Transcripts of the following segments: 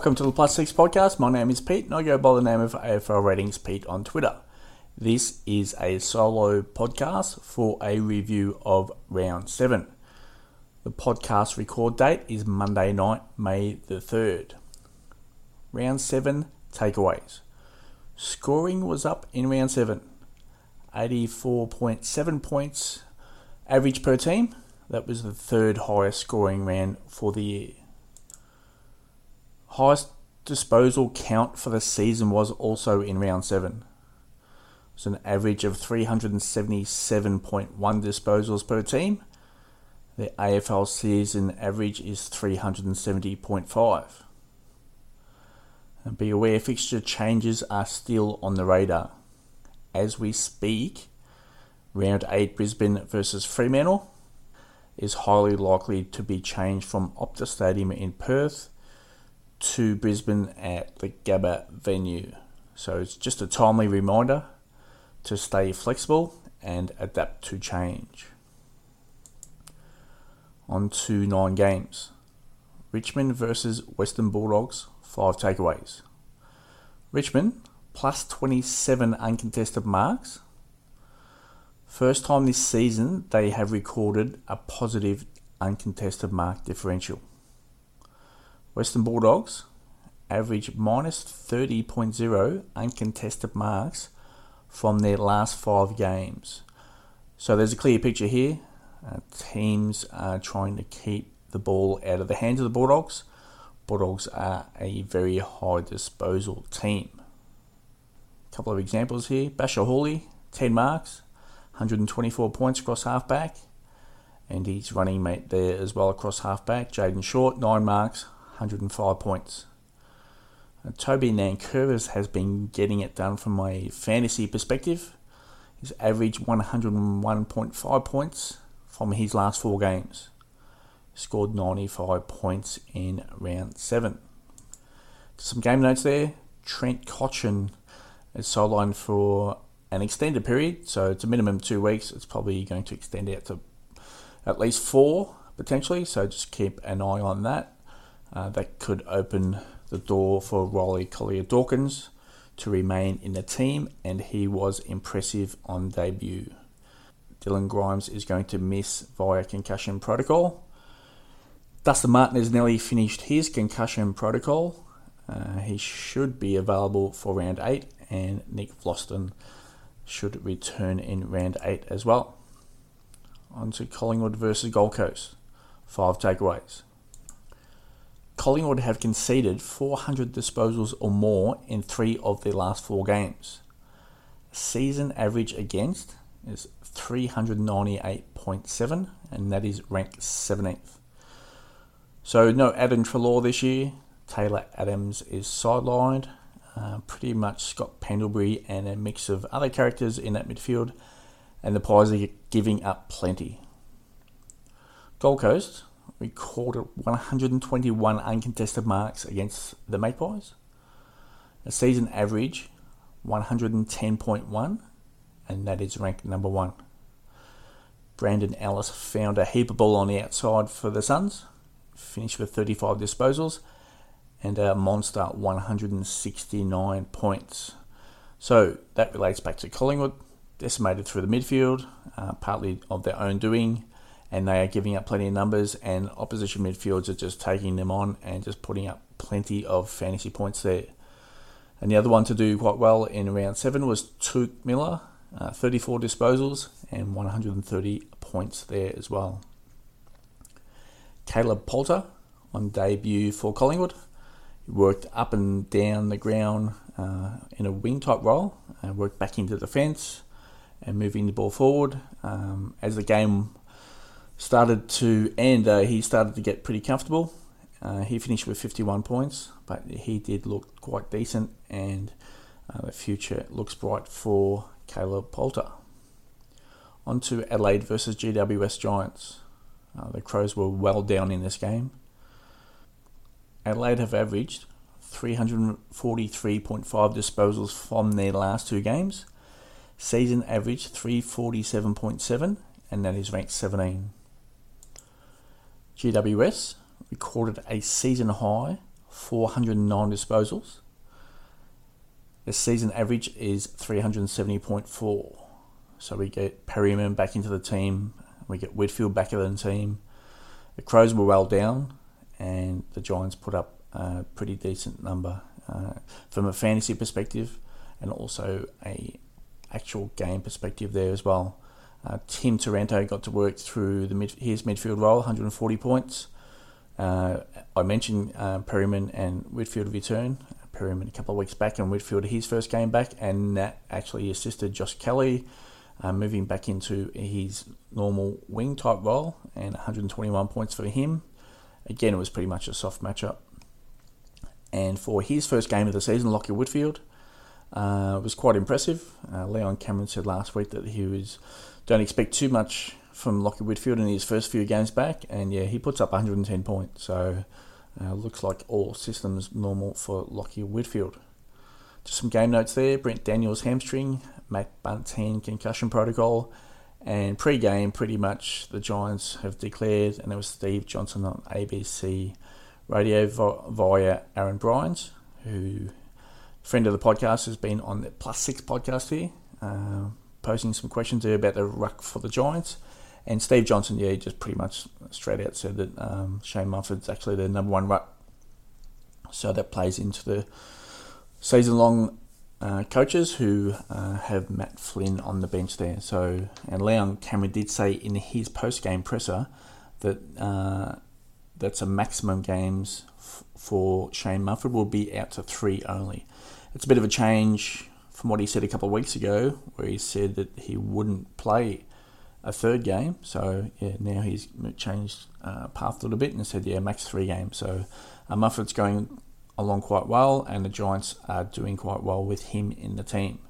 Welcome to the Plus Six Podcast. My name is Pete, and I go by the name of AFL Ratings Pete on Twitter. This is a solo podcast for a review of Round 7. The podcast record date is Monday night, May the 3rd. Round 7 takeaways. Scoring was up in Round 7. 84.7 points average per team. That was the third highest scoring round for the year. Highest disposal count for the season was also in round 7. It's an average of 377.1 disposals per team. The AFL season average is 370.5. And be aware fixture changes are still on the radar. As we speak, round 8 Brisbane versus Fremantle is highly likely to be changed from Optus Stadium in Perth to Brisbane at the Gabba venue. So it's just a timely reminder to stay flexible and adapt to change. On to nine games. Richmond versus Western Bulldogs, five takeaways. Richmond plus 27 uncontested marks. First time this season they have recorded a positive uncontested mark differential. Western Bulldogs average minus 30.0 uncontested marks from their last five games. So there's a clear picture here. Uh, teams are trying to keep the ball out of the hands of the Bulldogs. Bulldogs are a very high disposal team. A couple of examples here. Bachar Houli, 10 marks, 124 points across halfback. And his running mate there as well across halfback. Jayden Short, 9 marks, 105 points. Toby Nankervis has been getting it done from my fantasy perspective. He's averaged 101.5 points from his last four games. Scored 95 points in round 7. Some game notes there. Trent Cotchin is sidelined for an extended period, so it's a minimum two weeks. It's probably going to extend out to at least four potentially, so just keep an eye on that. Uh, that could open the door for Riley Collier Dawkins to remain in the team, and he was impressive on debut. Dylan Grimes is going to miss via concussion protocol. Dustin Martin has nearly finished his concussion protocol. Uh, he should be available for round 8, and Nick Vlastuin should return in round 8 as well. On to Collingwood versus Gold Coast. Five takeaways. Collingwood have conceded 400 disposals or more in three of their last four games. Season average against is 398.7, and that is ranked 17th. So, no Adam Treloar this year. Taylor Adams is sidelined. Uh, pretty much Scott Pendlebury and a mix of other characters in that midfield, and the Pies are giving up plenty. Gold Coast recorded 121 uncontested marks against the Magpies. A season average 110.1, and that is ranked number one. Brandon Ellis found a heap of ball on the outside for the Suns, finished with 35 disposals, and a monster 169 points. So that relates back to Collingwood, decimated through the midfield, uh, partly of their own doing and they are giving up plenty of numbers, and opposition midfields are just taking them on and just putting up plenty of fantasy points there. And the other one to do quite well in round seven was Touk Miller, uh, 34 disposals and 130 points there as well. Caleb Poulter on debut for Collingwood. He worked up and down the ground uh, in a wing type role and worked back into defence and moving the ball forward. Um, as the game started to end, uh, he started to get pretty comfortable. Uh, he finished with 51 points, but he did look quite decent, and uh, the future looks bright for Caleb Poulter. On to Adelaide versus GWS Giants. Uh, the Crows were well down in this game. Adelaide have averaged 343.5 disposals from their last two games. Season average 347.7, and that is ranked 17. GWS recorded a season high 409 disposals. The season average is 370.4. So we get Perryman back into the team. We get Whitfield back in the team. The Crows were well down, and the Giants put up a pretty decent number uh, from a fantasy perspective, and also a actual game perspective there as well. Uh, Tim Taranto got to work through the mid, his midfield role, 140 points. Uh, I mentioned uh, Perryman and Whitfield return. Perryman a couple of weeks back, and Whitfield his first game back, and that actually assisted Josh Kelly uh, moving back into his normal wing type role, and 121 points for him. Again, it was pretty much a soft matchup. And for his first game of the season, Lachie Whitfield uh, was quite impressive. Uh, Leon Cameron said last week that he was don't expect too much from Lachie Whitfield in his first few games back, and yeah, he puts up 110 points. So uh, looks like all systems normal for Lachie Whitfield. Just some game notes there. Brent Daniels hamstring, Matt Bunting concussion protocol, and pre-game pretty much the Giants have declared, and it was Steve Johnson on ABC radio via Aaron Bryans, who friend of the podcast has been on the Plus Six podcast here, uh, posing some questions there about the ruck for the Giants. And Steve Johnson, yeah, just pretty much straight out said that um, Shane Mumford's actually the number one ruck. So that plays into the season long uh, coaches who uh, have Matt Flynn on the bench there. So, and Leon Cameron did say in his post game presser that uh, that's a maximum games f- for Shane Mumford will be out to three only. It's a bit of a change from what he said a couple of weeks ago, where he said that he wouldn't play a third game. So yeah, now he's changed uh, path a little bit and said yeah, max three games. So uh, going along quite well, and the Giants are doing quite well with him in the team.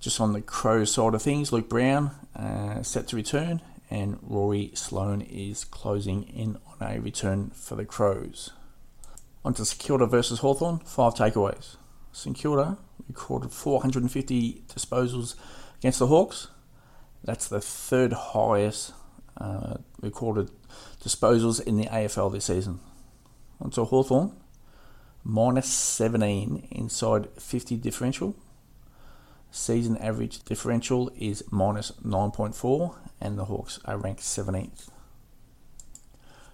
Just on the Crows side of things, Luke Brown uh, set to return, and Rory Sloane is closing in on a return for the Crows. On to St versus Hawthorn, five takeaways. St Kilda recorded 450 disposals against the Hawks, that's the third highest uh, recorded disposals in the AFL this season. Onto Hawthorn, minus 17 inside 50 differential. Season average differential is minus 9.4, and the Hawks are ranked 17th.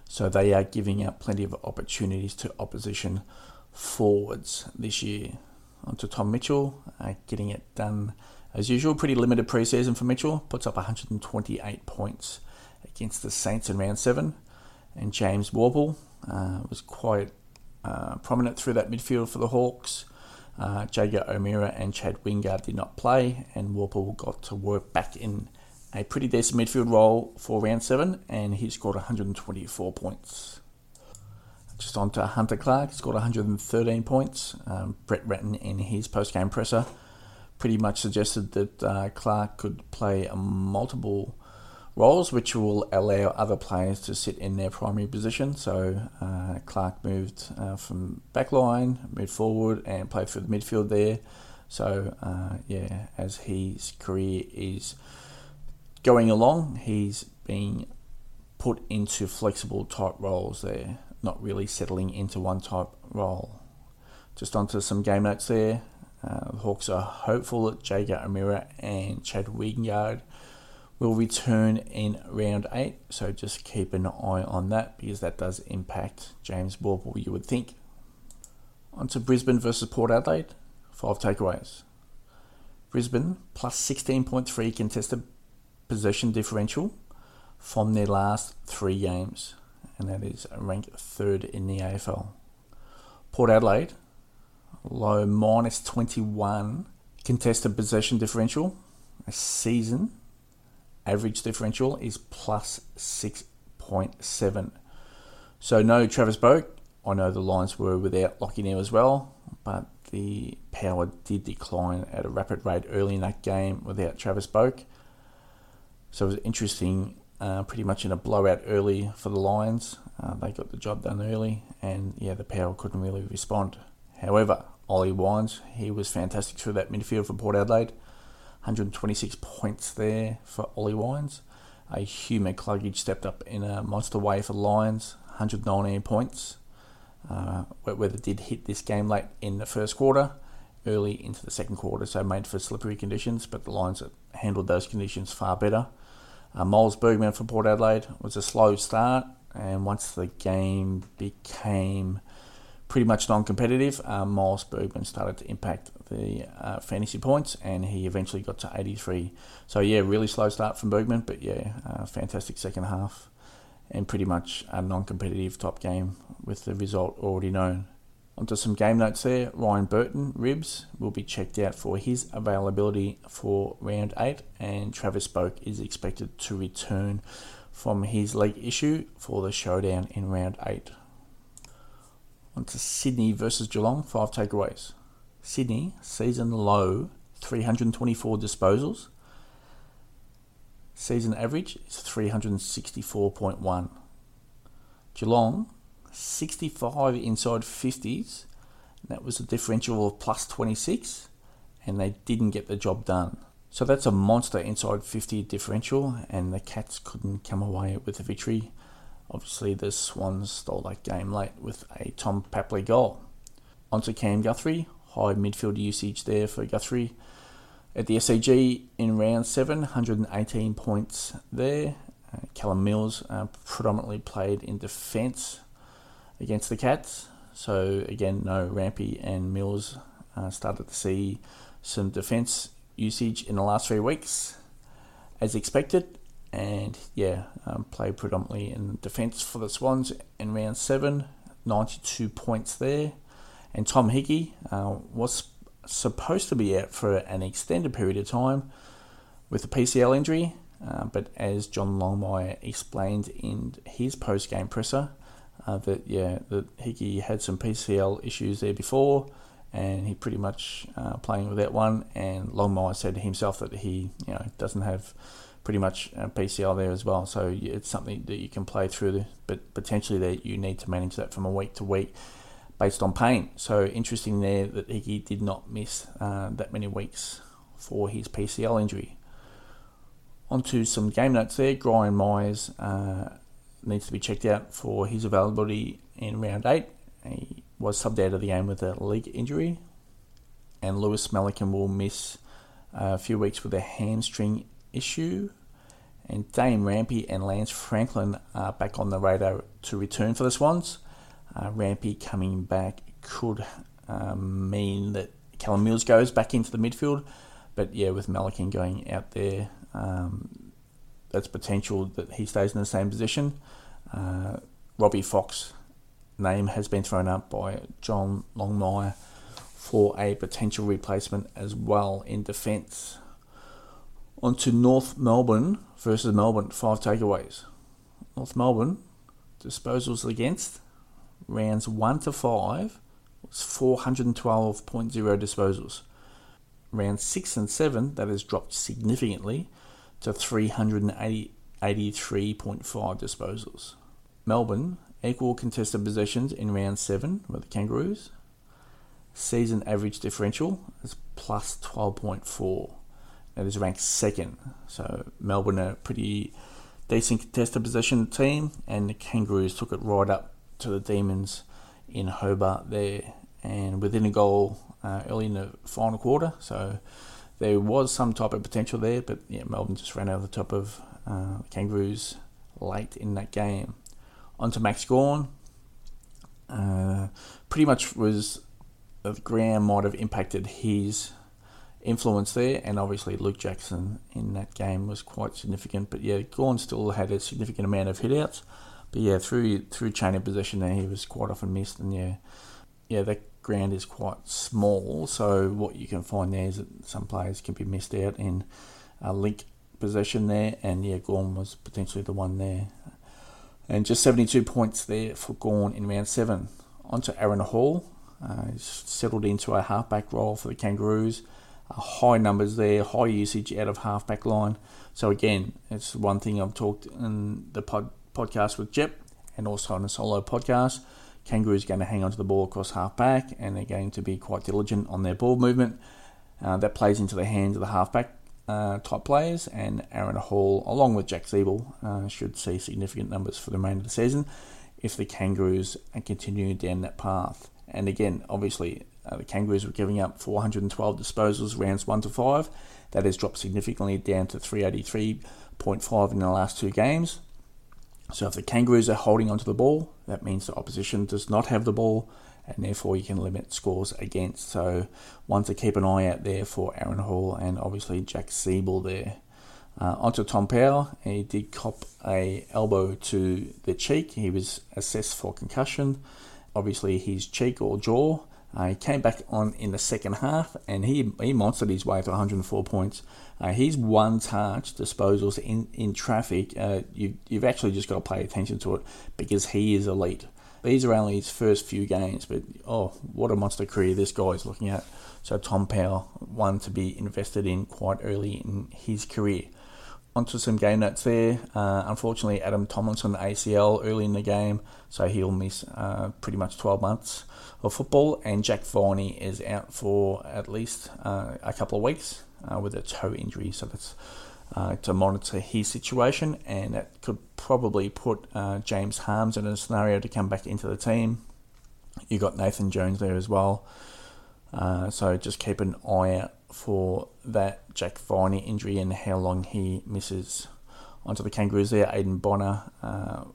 So they are giving out plenty of opportunities to opposition forwards this year. Onto Tom Mitchell, uh, getting it done as usual, pretty limited preseason for Mitchell. Puts up 128 points against the Saints in round seven. And James Worpel uh, was quite uh, prominent through that midfield for the Hawks. Uh, Jaeger O'Meara and Chad Wingard did not play, and Worpel got to work back in a pretty decent midfield role for round seven, and he scored 124 points. Just on to Hunter Clark, he scored 113 points. Um, Brett Ratten in his post game presser pretty much suggested that uh, Clark could play multiple roles, which will allow other players to sit in their primary position. So uh, Clark moved uh, from backline, moved forward, and played for the midfield there. So uh, yeah, as his career is going along, he's being put into flexible type roles there, not really settling into one type role. Just onto some game notes there. Uh, the Hawks are hopeful that Jaeger O'Meara and Chad Wingard will return in round eight. So just keep an eye on that because that does impact James Worpel, you would think. On to Brisbane versus Port Adelaide. Five takeaways. Brisbane plus 16.3 contested possession differential from their last three games, and that is ranked third in the AFL. Port Adelaide low minus 21 contested possession differential. A season average differential is plus 6.7. So no Travis Boak. I know the Lions were without Lachie Neale as well, but the power did decline at a rapid rate early in that game without Travis Boak. So it was interesting, uh, pretty much in a blowout early for the Lions. Uh, they got the job done early, and yeah, the power couldn't really respond. However, Ollie Wines, he was fantastic through that midfield for Port Adelaide. 126 points there for Ollie Wines. A Hugh McCluggage stepped up in a monster way for the Lions, 119 points. Uh, weather did hit this game late in the first quarter, early into the second quarter, so made for slippery conditions, but the Lions handled those conditions far better. Uh, Bergman for Port Adelaide was a slow start, and once the game became pretty much non-competitive, uh, Miles Bergman started to impact the uh, fantasy points, and he eventually got to 83. So yeah, really slow start from Bergman, but yeah, uh, fantastic second half, and pretty much a non-competitive top game with the result already known. Onto some game notes there. Ryan Burton, ribs, will be checked out for his availability for round eight, and Travis Boak is expected to return from his leg issue for the showdown in round eight. Onto Sydney versus Geelong, five takeaways. Sydney, season low, 324 disposals. Season average is 364.1. Geelong, 65 inside 50s. That was a differential of plus 26, and they didn't get the job done. So that's a monster inside 50 differential, and the Cats couldn't come away with a victory. Obviously, the Swans stole that game late with a Tom Papley goal. Onto Cam Guthrie, high midfield usage there for Guthrie. At the SCG in round 7, 118 points there. Uh, Callum Mills uh, predominantly played in defence against the Cats. So, again, no Rampe and Mills uh, started to see some defence usage in the last three weeks as expected and yeah, um, played predominantly in defence for the Swans in round seven, 92 points there. And Tom Hickey uh, was supposed to be out for an extended period of time with a PCL injury, uh, but as John Longmire explained in his post game presser, uh, that yeah, that Hickey had some PCL issues there before, and he pretty much uh, playing without one. And Longmire said himself that he you know doesn't have pretty much PCL there as well. So it's something that you can play through, but potentially that you need to manage that from a week to week based on pain. So interesting there that Hickey did not miss uh, that many weeks for his PCL injury. Onto some game notes there. Brian Myers uh, needs to be checked out for his availability in round eight. He was subbed out of the game with a leg injury, and Lewis Melican will miss a few weeks with a hamstring issue. And Dane Rampe and Lance Franklin are back on the radar to return for the Swans. Uh, Rampy coming back could um, mean that Callum Mills goes back into the midfield. But yeah, with Melican going out there, um, that's potential that he stays in the same position. Uh, Robbie Fox name has been thrown up by John Longmire for a potential replacement as well in defence. On to North Melbourne versus Melbourne, five takeaways. North Melbourne, disposals against, rounds 1 to 5 was 412.0 disposals. Round 6 and 7, that has dropped significantly to 383.5 disposals. Melbourne, equal contested possessions in round 7 with the Kangaroos. Season average differential is plus 12.4 that is ranked second. So Melbourne are a pretty decent contested position team, and the Kangaroos took it right up to the Demons in Hobart there, and within a goal uh, early in the final quarter. So there was some type of potential there, but yeah, Melbourne just ran over the top of uh, Kangaroos late in that game. On to Max Gawn. Uh, pretty much was the ground might have impacted his influence there, and obviously Luke Jackson in that game was quite significant. But yeah, Gawn still had a significant amount of hitouts. But yeah, through through chain of possession there, he was quite often missed, and yeah, yeah, that ground is quite small. So what you can find there is that some players can be missed out in a link possession there, and yeah, Gawn was potentially the one there. And just 72 points there for Gawn in round seven. On to Aaron Hall. Uh, he's settled into a halfback role for the Kangaroos high numbers there, high usage out of halfback line. So again, it's one thing I've talked in the pod, podcast with Jep and also on a solo podcast. Kangaroos going to hang on to the ball across halfback and they're going to be quite diligent on their ball movement. Uh, that plays into the hands of the halfback uh, type players, and Aaron Hall, along with Jack Ziebell, uh, should see significant numbers for the remainder of the season. if the Kangaroos continue down that path. And again, obviously, uh, the Kangaroos were giving up 412 disposals rounds 1 to 5. That has dropped significantly down to 383.5 in the last two games. So if the Kangaroos are holding onto the ball, that means the opposition does not have the ball, and therefore you can limit scores against. So one to keep an eye out there for Aaron Hall and obviously Jack Ziebell there. Uh, onto Tom Powell, he did cop a elbow to the cheek. He was assessed for concussion. Obviously, his cheek or jaw. Uh, he came back on in the second half and he he monstered his way to 104 points. Uh, his one touch disposals in in traffic. Uh, you you've actually just got to pay attention to it because he is elite. These are only his first few games, but oh, what a monster career this guy is looking at. So Tom Powell, one to be invested in quite early in his career onto some game notes there. Uh, unfortunately, Adam Tomlinson ACL early in the game, so he'll miss uh, pretty much 12 months of football. And Jack Viney is out for at least uh, a couple of weeks uh, with a toe injury, so that's uh, to monitor his situation. And that could probably put uh, James Harmes in a scenario to come back into the team. You got Nathan Jones there as well. so just keep an eye out for that Jack Viney injury and how long he misses. Onto the Kangaroos there, Aiden Bonar uh,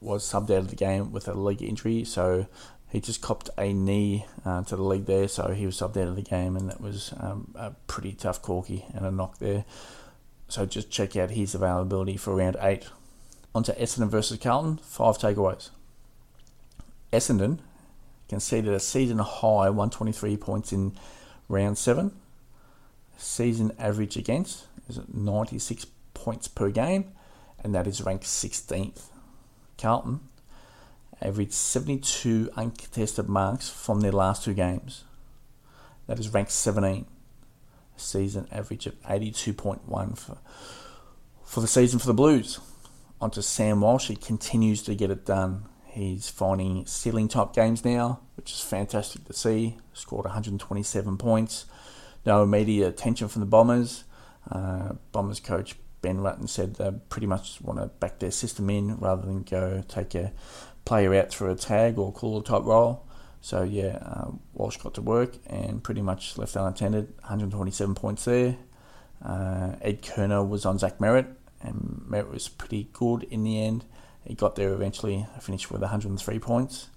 was subbed out of the game with a leg injury, so he just copped a knee uh, to the leg there, so he was subbed out of the game, and that was um, a pretty tough corky and a knock there. So just check out his availability for round eight. Onto Essendon versus Carlton, five takeaways. Essendon conceded a season high 123 points in round seven season average against is 96 points per game, and that is ranked 16th. Carlton averaged 72 uncontested marks from their last two games. That is ranked 17. Season average of 82.1 for, for the season for the Blues. Onto Sam Walsh, he continues to get it done. He's finding ceiling top games now, which is fantastic to see. Scored 127 points no immediate attention from the Bombers. Uh, Bombers coach Ben Rutten said they pretty much want to back their system in rather than go take a player out through a tag or call a top role. So yeah, uh, Walsh got to work and pretty much left unattended. 127 points there. Uh, Ed Curnow was on Zach Merrett, and Merrett was pretty good in the end. He got there eventually, finished with 103 points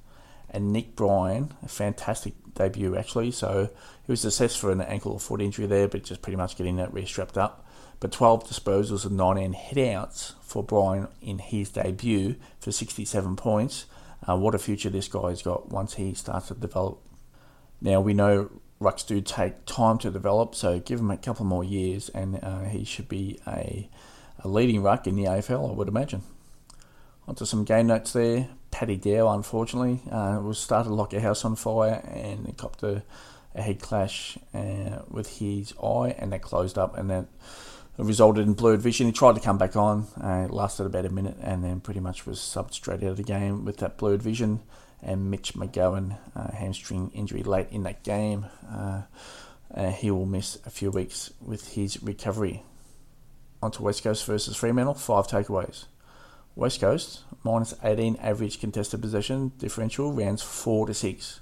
and Nick Bryan, a fantastic debut actually. So he was assessed for an ankle or foot injury there, but just pretty much getting that re-strapped up. But 12 disposals and 19 hitouts for Bryan in his debut for 67 points. Uh, what a future this guy's got once he starts to develop. Now we know rucks do take time to develop, so give him a couple more years, and uh, he should be a, a leading ruck in the AFL, I would imagine. Onto some game notes there. Paddy Dow, unfortunately, uh, was started like a house on fire and copped a, a head clash uh, with his eye, and that closed up, and that resulted in blurred vision. He tried to come back on, uh, it lasted about a minute, and then pretty much was subbed straight out of the game with that blurred vision. And Mitch McGovern, uh, hamstring injury late in that game. Uh, uh, he will miss a few weeks with his recovery. On to West Coast versus Fremantle, five takeaways. West Coast, minus 18 average contested possession differential, rounds 4 to 6.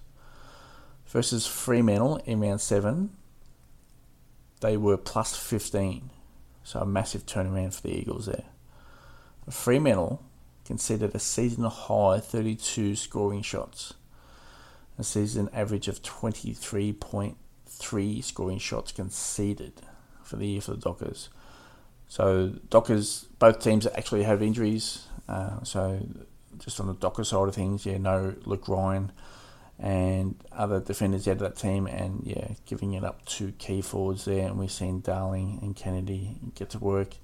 Versus Fremantle in round 7, they were plus 15. So a massive turnaround for the Eagles there. Fremantle conceded a season high 32 scoring shots, a season average of 23.3 scoring shots conceded for the year for the Dockers. So Dockers, both teams actually have injuries. Uh, so just on the Docker side of things, yeah, no Luke Ryan and other defenders out of that team, and yeah, giving it up to key forwards there, and we've seen Darling and Kennedy get to work,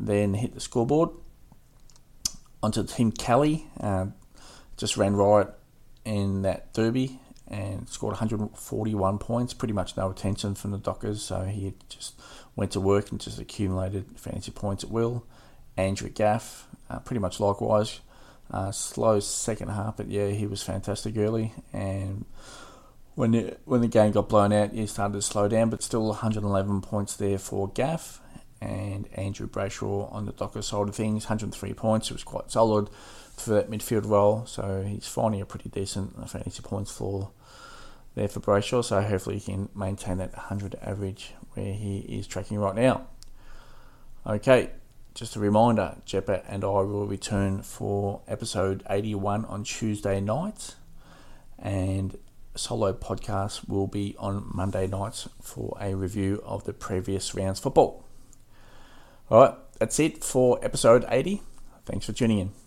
then hit the scoreboard. Onto Tim Kelly, uh, just ran riot in that derby and scored 141 points. Pretty much no attention from the Dockers, so he just went to work and just accumulated fantasy points at will. Andrew Gaff, uh, pretty much likewise. Uh, slow second half, but yeah, he was fantastic early. And when the, when the game got blown out, he started to slow down, but still 111 points there for Gaff. And Andrew Brayshaw on the Docker side of things. 103 points. It was quite solid for that midfield role, so he's finding a pretty decent fantasy points for there for Brayshaw. So hopefully he can maintain that 100 average where he is tracking right now. Okay, just a reminder, Jeppa and I will return for episode 81 on Tuesday night, and solo podcast will be on Monday nights for a review of the previous round's football. All right, that's it for episode 80. Thanks for tuning in.